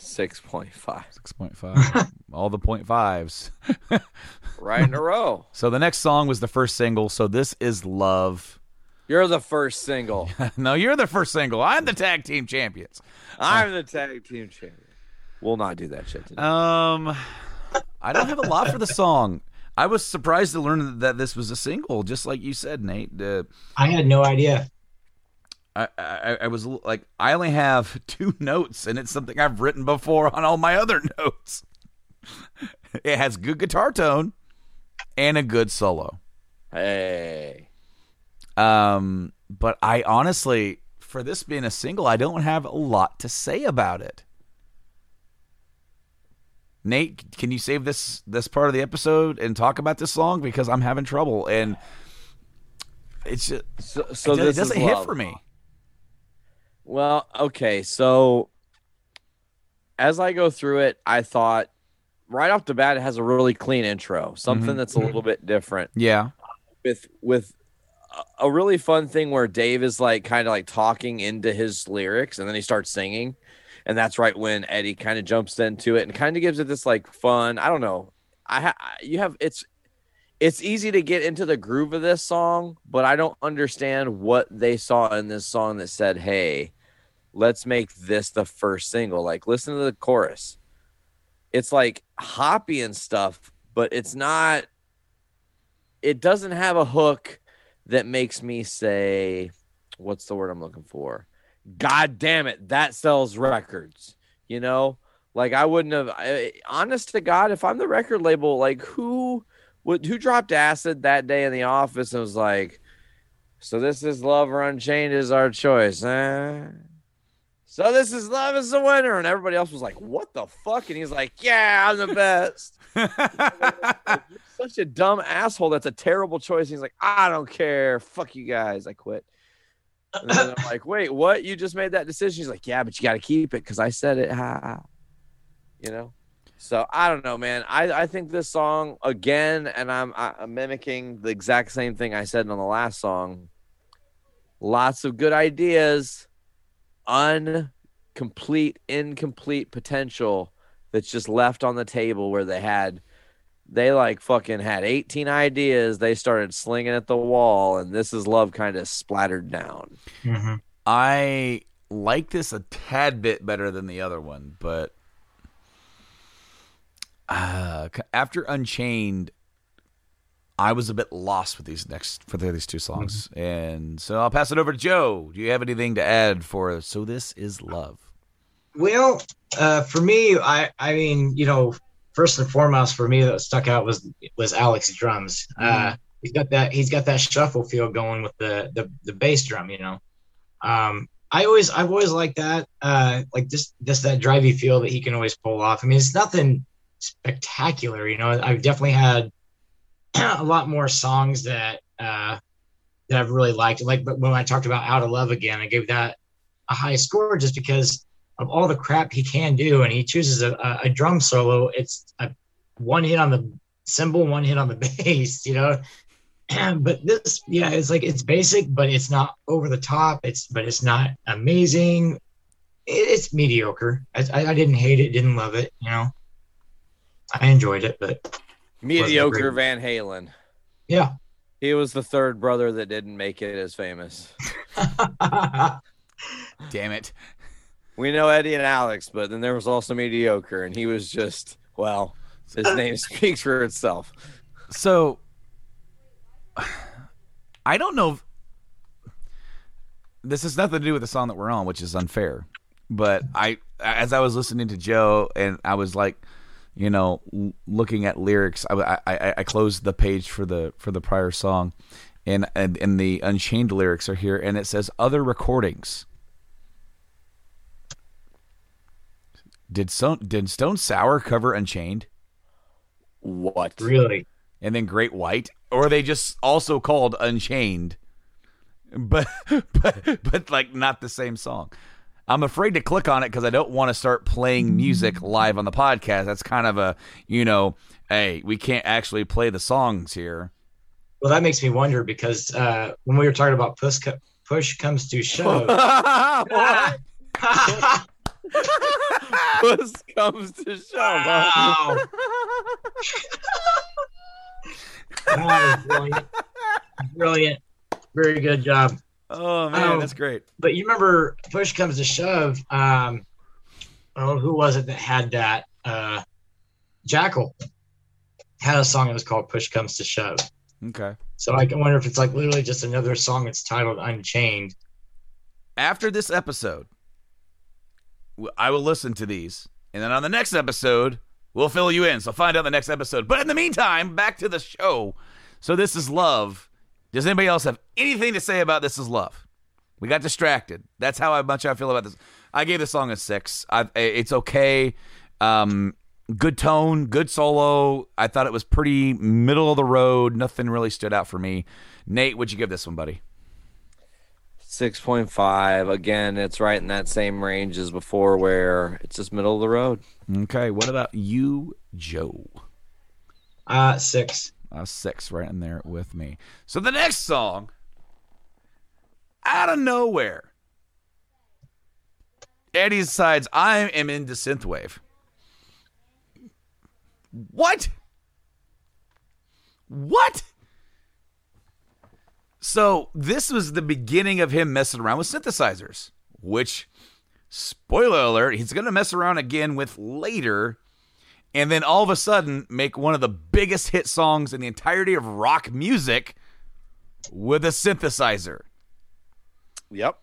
D: Six point five,
C: 6.5 all the point fives
D: right in a row.
C: so the next song was the first single so this is love
D: You're the first single.
C: no you're the first single i'm the tag team champions
D: I'm the tag team champion. We'll not do that shit today.
C: Um, I don't have a lot for the song. I was surprised to learn that this was a single, just like you said, Nate. Uh,
E: I had no idea.
C: I, I, I was like, I only have two notes, and it's something I've written before on all my other notes. It has good guitar tone and a good solo.
D: hey.
C: Um, but I honestly, for this being a single, I don't have a lot to say about it. Nate, can you save this this part of the episode and talk about this song because I'm having trouble and it's just,
D: So, so
C: it,
D: this
C: doesn't
D: is
C: hit
D: love.
C: for me.
D: Well, okay. So as I go through it, I thought right off the bat it has a really clean intro, something
C: Mhm.
D: that's a little bit different
C: Yeah.
D: with with a- really fun thing where Dave is like kind of like talking into his lyrics and then he starts singing. And that's right when Eddie kind of jumps into it and kind of gives it this like fun, I don't know. I ha- I- you have it's it's easy to get into the groove of this song, but I don't understand what they saw in this song that said, "Hey, let's make this the first single." Like listen to the chorus. It's like hoppy and stuff, but it's not it doesn't have a hook that makes me say what's the word I'm looking for? God damn it, that sells records. You know? Like I wouldn't have. I, honest to God, if I'm the record label, like who would who dropped acid that day in the office and was like, "So this is love or unchained is our choice." Eh? So this is love is the winner, and everybody else was like, "What the fuck?" And he's like, "Yeah, I'm the best." Such a dumb asshole. That's a terrible choice. He's like, "I don't care. Fuck you guys. I quit." And then I'm like, "Wait, what? You just made that decision?" He's like, "Yeah, but you got to keep it because I said it." Ha. You know. So I don't know, man. I, I think this song again, and I'm, I'm mimicking the exact same thing I said on the last song. Lots of good ideas, uncomplete, incomplete potential that's just left on the table where they had, they like fucking had 18 ideas. They started slinging at the wall, and this is love kind of splattered down.
E: Mm-hmm.
C: I like this a tad bit better than the other one, but uh, after Unchained, I was a bit lost with these next for these two songs, and so I'll pass it over to Joe. Do you have anything to add for "So This Is Love"?
E: Well, uh, for me, I I mean, you know, first and foremost for me that stuck out was was Alex drums. Uh, he's got that he's got that shuffle feel going with the the, the bass drum. You know, um, I always I've always liked that. Uh, like just just that drivey feel that he can always pull off. I mean, it's nothing spectacular. You know, I've definitely had a lot more songs that uh, that I've really liked. Like, but when I talked about Out of Love again, I gave that a high score just because of all the crap he can do, and he chooses a, a, a drum solo. It's a one hit on the cymbal, one hit on the bass. You know. but this, yeah, it's like it's basic, but it's not over the top. It's but it's not amazing. It, it's mediocre. I, I, I didn't hate it, didn't love it. You know, I enjoyed it, but
D: Mediocre
E: great.
D: Van Halen.
E: yeah.
D: He was the third brother that didn't make it as famous.
C: Damn it!
D: We know Eddie and Alex, but then there was also mediocre, and he was just well. His name speaks for itself.
C: So I don't know. If, this has nothing to do with the song that we're on, which is unfair. But I, as I was listening to Joe, and I was like, you know, looking at lyrics, I, I, I closed the page for the for the prior song, and, and and the Unchained lyrics are here, and it says other recordings. Did Stone did Stone Sour cover Unchained?
D: What?
E: really?
C: and then Great White, or are they just also called Unchained, but but but like not the same song? I'm afraid to click on it because I don't want to start playing music live on the podcast. That's kind of a you know, hey, we can't actually play the songs here.
E: Well, that makes me wonder because uh, when we were talking about push, co- push comes to shove.
D: what? Puss comes to shove.
E: Wow. That was brilliant. Brilliant. Very good job.
C: Oh man,
E: Oh.
C: that's great.
E: But you remember push comes to shove. Um, oh, who was it that had that? Uh, Jackyl had a song that was called "Push Comes to Shove."
C: Okay.
E: So I wonder if it's like literally just another song that's titled "Unchained."
C: After this episode, I will listen to these, and then on the next episode, we'll fill you in. So find out the next episode. But in the meantime, back to the show. So this is love. Does anybody else have anything to say about this is love? We got distracted. That's how much I feel about this. I gave the song a six. I, it's okay. Um, good tone, good solo. I thought it was pretty middle of the road. Nothing really stood out for me. Nate, what'd you give this one, buddy?
D: 6.5. Again, it's right in that same range as before where it's just middle of the road.
C: Okay. What about you, Joe?
E: Uh, six.
C: Uh, six right in there with me. So the next song, out of nowhere, Eddie decides I am into synthwave. What? What? So this was the beginning of him messing around with synthesizers, which, spoiler alert, he's going to mess around again with later and then all of a sudden make one of the biggest hit songs in the entirety of rock music with a synthesizer.
D: Yep.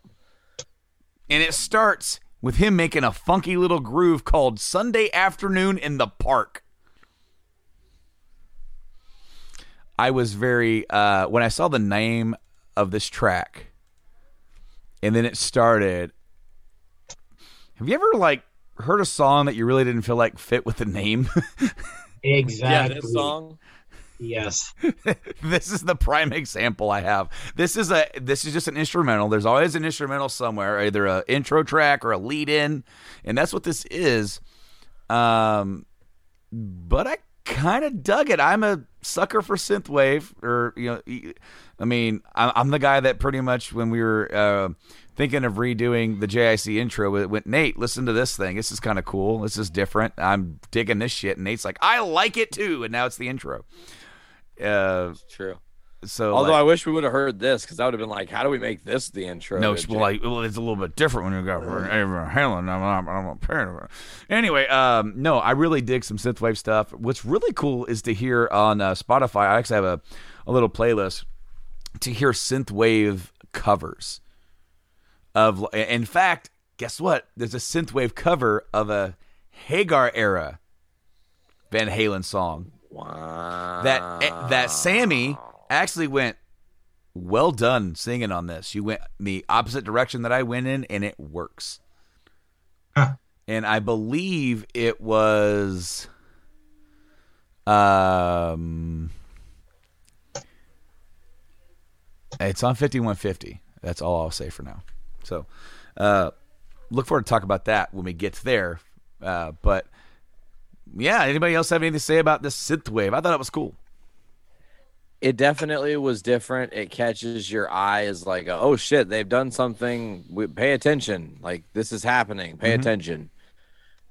C: And it starts with him making a funky little groove called Sunday Afternoon in the Park. I was very uh, when I saw the name of this track, and then it started. Have you ever like heard a song that you really didn't feel like fit with the name?
E: Exactly.
D: Yeah, this song.
E: Yes.
C: this is the prime example I have. This is a this is just an instrumental. There's always an instrumental somewhere, either a intro track or a lead in, and that's what this is. Um, but I kind of dug it. I'm a sucker for synthwave, or you know, I mean, I'm the guy that pretty much when we were uh, thinking of redoing the JIC intro, went Nate, listen to this thing. This is kind of cool. This is different. I'm digging this shit. And Nate's like, I like it too. And now it's the intro. Uh,
D: True.
C: so
D: Although
C: like-
D: I wish we would have heard this because I would have been like, how do we make this the intro?
C: No, it's well, like well, it's a little bit different when you go for Abraham Halen. I'm, I'm, I'm a parent of it. Anyway, um, no, I really dig some synthwave stuff. What's really cool is to hear on uh, Spotify. I actually have a, a little playlist to hear synthwave covers of. In fact, guess what? There's a synthwave cover of a Hagar era Van Halen song
D: wow.
C: that eh, that Sammy actually went well done singing on this. You went the opposite direction that I went in, and it works.
E: Huh.
C: And I believe it was, um, it's on fifty one fifty. That's all I'll say for now. So, uh, look forward to talk about that when we get there. Uh, but yeah, anybody else have anything to say about this synth wave? I thought it was cool.
D: it definitely was different. It catches your eye as like, oh shit, they've done something. We, pay attention. Like this is happening. Pay attention.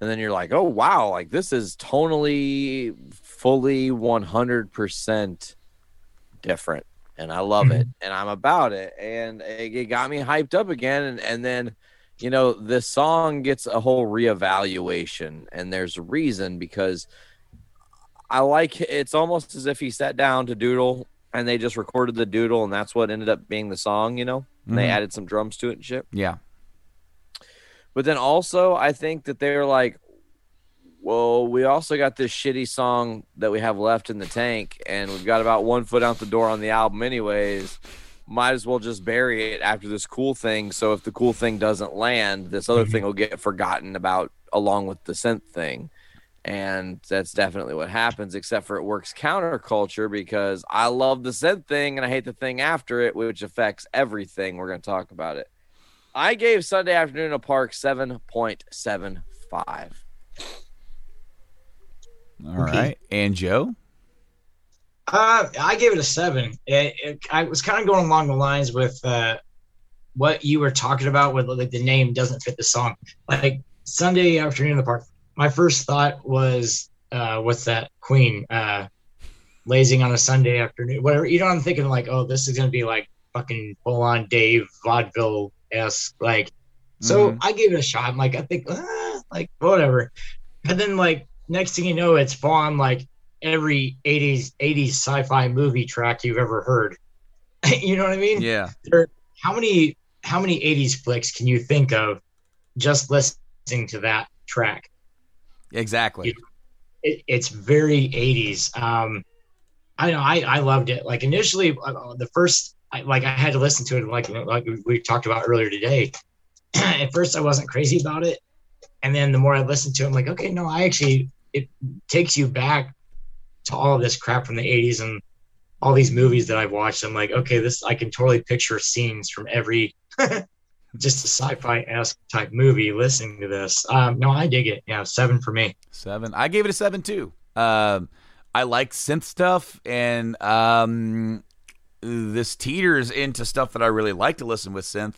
D: And then you're like, oh wow, like this is tonally, fully, one hundred percent different, and I love it, mm-hmm. and I'm about it, and it, got me hyped up again, and and then. You know, this song gets a whole reevaluation, and there's a reason because I like it's almost as if he sat down to doodle and they just recorded the doodle and that's what ended up being the song, you know? And they
C: mm-hmm.
D: added some drums to it and shit.
C: Yeah.
D: But then also I think that they're like, well, we also got this shitty song that we have left in the tank and we've got about one foot out the door on the album anyways. Might as well just bury it after this cool thing. So if the cool thing doesn't land, this other mm-hmm. thing will get forgotten about along with the synth thing. And that's definitely what happens, except for it works counterculture because I love the synth thing and I hate the thing after it, which affects everything. We're going to talk about it. I gave Sunday Afternoon a Park 7.75.
C: All right, And Joe?
E: Uh, I gave it a seven. It, it, I was kind of going along the lines with uh, what you were talking about, with like the name doesn't fit the song. Like Sunday afternoon in the park. My first thought was, uh, what's that Queen? Uh, lazing on a Sunday afternoon, whatever. You know, I'm thinking like, oh, this is gonna be like fucking full on Dave vaudeville esque, like. So
C: Mhm.
E: I gave it a shot. I'm like, I think, ah, like whatever. And then like next thing you know, it's on like every 80s 80s sci-fi movie track you've ever heard. you know what I mean?
C: Yeah.
E: There, how many how many 80s flicks can you think of just listening to that track?
C: Exactly.
E: It, it's very 80s. Um, I know I, I loved it. Like initially, uh, the first I, like I had to listen to it like like we talked about earlier today. At first, I wasn't crazy about it, and then the more I listened to it, I'm like, okay, no, I actually it takes you back to all of this crap from the 80s and all these movies that I've watched. I'm like, okay, this I can totally picture scenes from every just a sci-fi esque type movie listening to this. Um, no, I dig it. Yeah, seven for me.
C: Seven. I gave it a seven too. Um, I like synth stuff, and um, this teeters into stuff that I really like to listen with synth,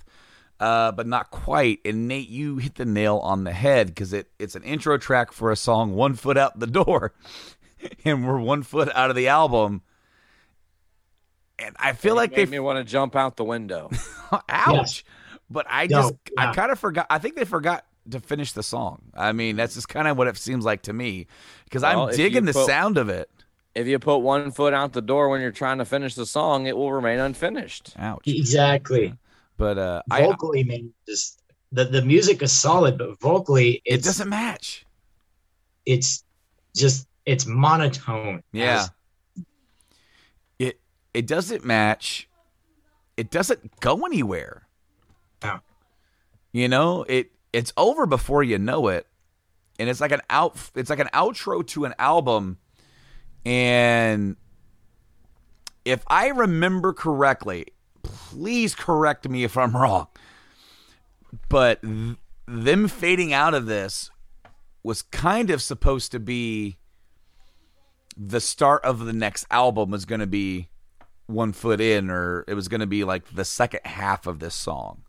C: uh, but not quite. And Nate, you hit the nail on the head because it it's an intro track for a song one foot out the door, and we're one foot out of the album. And I feel
D: It
C: like
D: made
C: they
D: me want to jump out the window.
C: ouch. But I
E: No,
C: just I kind of forgot. I think they forgot to finish the song. I mean, that's just kind of what it seems like to me because
D: Well,
C: I'm digging the
D: put-
C: sound of it.
D: if you put one foot out the door when you're trying to finish the song, it will remain unfinished.
C: Ouch.
E: Exactly.
C: But uh, I
E: Vocally, man, just the the music is solid, but vocally
C: It doesn't match.
E: it's just it's monotone.
C: Yeah. It it doesn't match. It doesn't go anywhere.
E: No.
C: You know, it it's over before you know it. And it's like an out it's like an outro to an album and if I remember correctly, please correct me if I'm wrong. But th- them fading out of this was kind of supposed to be the start of the next album was going to be one foot in or it was going to be like the second half of this song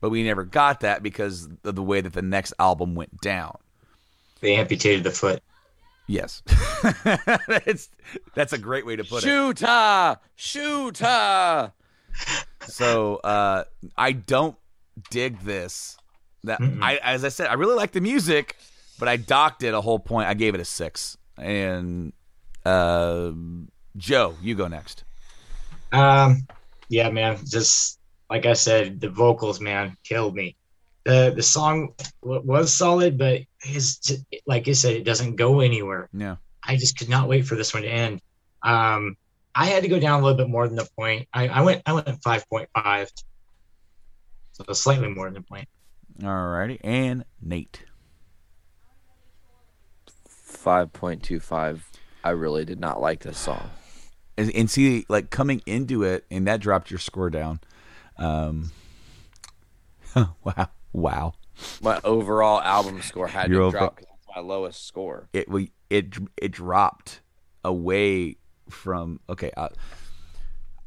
C: but we never got that because of the way that the next album went down
E: They amputated the foot.
C: Yes it's, that's a great way to put it
D: Shoota, shoota.
C: so uh, i don't dig this that
E: Mm-mm.
C: i as i said i really like the music but i docked it a whole point i gave it a six and uh, joe you go next
E: Um, yeah, man. Just like I said, the vocals, man, killed me. the The song w- was solid, but his like I said, it doesn't go anywhere.
C: yeah
E: I just could not wait for this one to end. Um, I had to go down a little bit more than the point. I, I went I went five point five, so slightly more than the point.
C: Alrighty, and Nate.
D: 5.25. I really did not like this song.
C: And, and see, like coming into it, and that dropped your score down. Um, wow, wow.
D: My overall album score had
C: Your
D: to
C: over-
D: drop my lowest score.
C: It we it it dropped away from okay. Uh,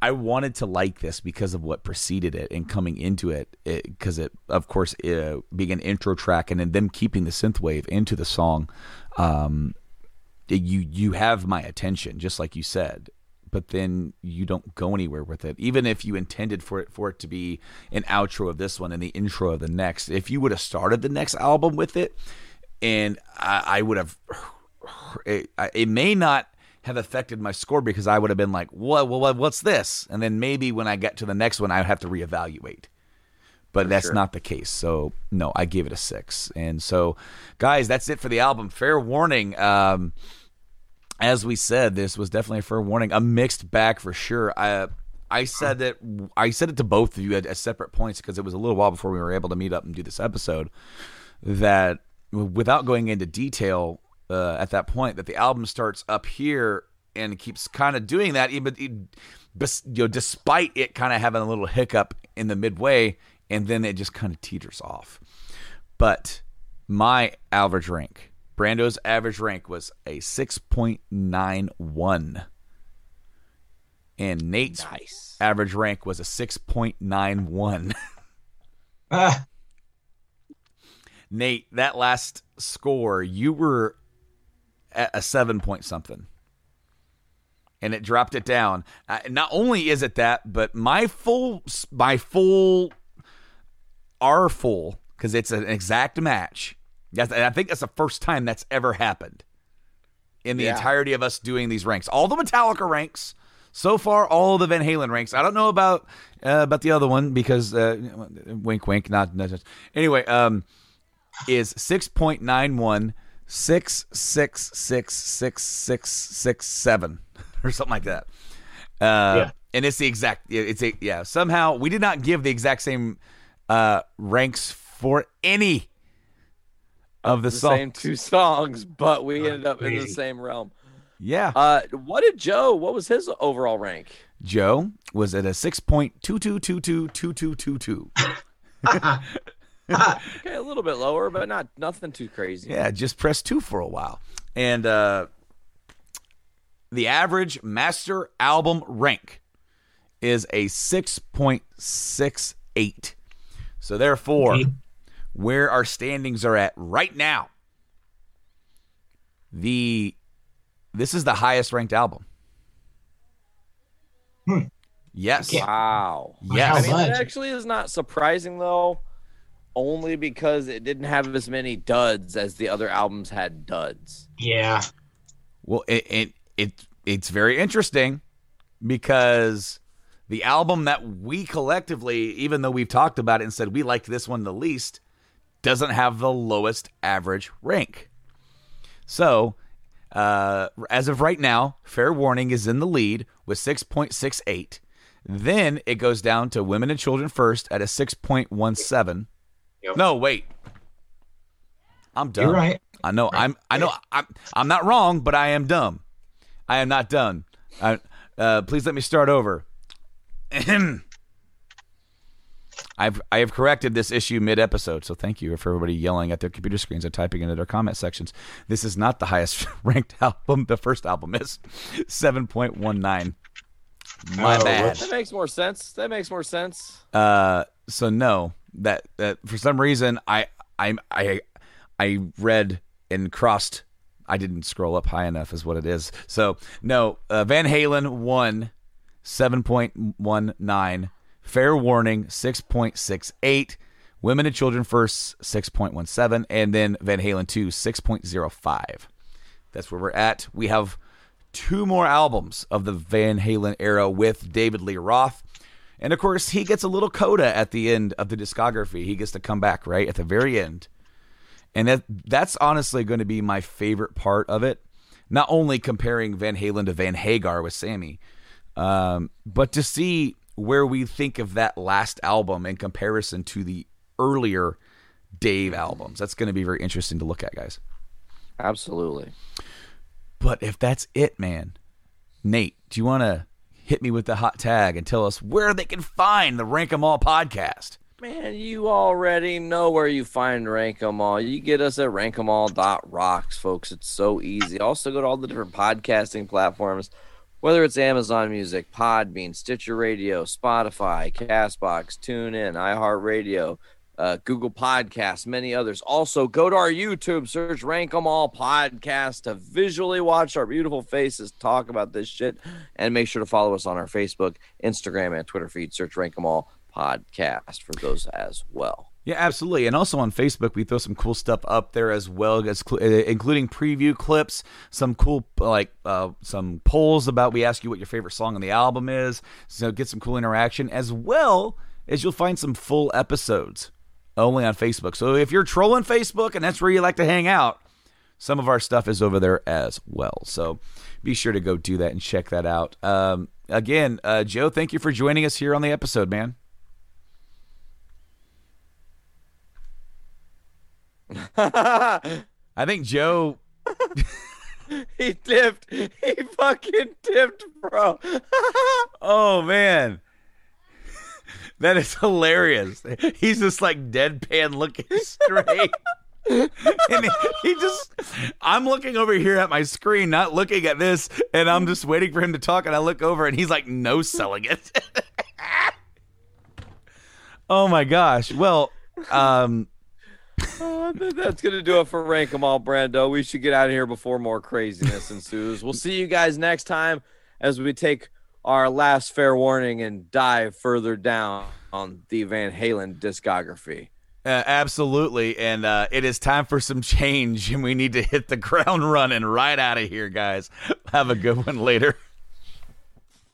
C: I wanted to like this because of what preceded it and coming into it, because it, of course, uh, being an intro track and then them keeping the synth wave into the song. Um, you you have my attention, just like you said, but then you don't go anywhere with it. Even if you intended for it for it to be an outro of this one and the intro of the next, if you would have started the next album with it, and I, I would have, it, it may not have affected my score because I would have been like, what, what, what's this? And then maybe when I get to the next one, I would have to reevaluate but that's
D: sure.
C: not the case. So no, I gave it a six. And so, guys, that's it for the album. Fair warning. Um, as we said, this was definitely a fair warning. A mixed bag for sure. I I said that I said it to both of you at, at separate points because it was a little while before we were able to meet up and do this episode. That without going into detail uh, at that point, that the album starts up here and keeps kind of doing that, even you know, despite it kind of having a little hiccup in the midway, and then it just kind of teeters off. But my average rank, Brando's average rank was a 6.91. And Nate's
D: Nice.
C: average rank was a 6.91.
E: Ah,
C: Nate, that last score, you were at a 7 point something. And it dropped it down. Uh, not only is it that, but my full my full our full because it's an exact match. That's, and I think that's the first time that's ever happened in the
D: Yeah.
C: entirety of us doing these ranks. All the Metallica ranks so far, all the Van Halen ranks. I don't know about uh, about the other one because uh, wink, wink. Not, not just anyway. Um, is six point nine one six six six six six six seven or something like that. Uh,
E: Yeah.
C: and it's the exact. It's a, yeah. Somehow we did not give the exact same uh, ranks for any of the,
D: The
C: songs.
D: same two songs, but we ended up in the same realm.
C: Yeah.
D: Uh, what did Joe? What was his overall rank?
C: Joe was at a six point two two two two two two two two.
D: Okay, a little bit lower, but not nothing too crazy.
C: Yeah, just press two for a while. And uh, the average master album rank is a 6.68. So, therefore,
E: Okay.
C: Where our standings are at right now, the this is the highest ranked album.
E: Hmm.
C: Yes.
D: Wow.
C: Yes.
E: How
D: I mean, it actually is not surprising though, only because it didn't have as many duds as the other albums had duds.
E: yeah,
C: Well, it, it it it's very interesting because the album that we collectively, even though we've talked about it and said we liked this one the least, doesn't have the lowest average rank. So, uh, as of right now, Fair Warning is in the lead with 6.68. Then it goes down to Women and Children First at a 6.17.
E: Yep.
C: No, wait. I'm dumb.
E: You're right.
C: I know. I'm. I know. I'm. I'm not wrong, but I am dumb. I am not done. I, uh, please let me start over. Ahem. I've I have corrected this issue mid episode, so thank you for everybody yelling at their computer screens and typing into their comment sections. This is not the highest ranked album. The first album is seven point one nine. My
E: Oh,
C: bad.
D: That makes more sense. That makes more sense.
C: Uh, so no, that that for some reason I I I I read and crossed. I didn't scroll up high enough, is what it is. So no, uh, Van Halen won seven point one nine. Fair Warning six point six eight. Women and Children First six point one seven, and then Van Halen two six point zero five. That's where we're at. We have two more albums of the Van Halen era with David Lee Roth. And of course, he gets a little coda at the end of the discography. He gets to come back right at the very end. And that that's honestly going to be my favorite part of it. Not only comparing Van Halen to Van Hagar with Sammy, um, but to see where we think of that last album in comparison to the earlier Dave albums. That's going to be very interesting to look at, guys.
D: Absolutely.
C: But if that's it, man, Nate, do you want to hit me with the hot tag and tell us where they can find the Rank 'Em All podcast?
D: Man, you already know where you find Rank 'em All. You get us at rankemall.rocks, folks. It's so easy. Also, go to all the different podcasting platforms, whether it's Amazon Music, Podbean, Stitcher Radio, Spotify, Castbox, TuneIn, iHeartRadio, uh, Google Podcasts, many others. Also, go to our YouTube, search Rank 'em All Podcast to visually watch our beautiful faces talk about this shit. And make sure to follow us on our Facebook, Instagram, and Twitter feed. Search Rank 'em All Podcast for those as well.
C: Yeah, absolutely. And also on Facebook, we throw some cool stuff up there as well, as cl- uh, including preview clips, some cool like uh, some polls about. We ask you what your favorite song on the album is, so get some cool interaction, as well as you'll find some full episodes only on Facebook. So if you're trolling Facebook and that's where you like to hang out, some of our stuff is over there as well. So be sure to go do that and check that out. Um, again, uh, Joe, thank you for joining us here on the episode, man. I think Joe
D: he tipped. He fucking tipped, bro.
C: Oh man. That is hilarious. He's just like deadpan looking straight. and he, he just I'm looking over here at my screen, not looking at this, and I'm just waiting for him to talk and I look over and he's like no selling it. oh my gosh. Well, um
D: Th- That's gonna do it for rank 'em all, Brando. We should get out of here before more craziness ensues. We'll see you guys next time as we take our last fair warning and dive further down on the Van Halen discography.
C: Uh, absolutely. And uh, it is time for some change, and we need to hit the ground running right out of here, guys. Have a good one later.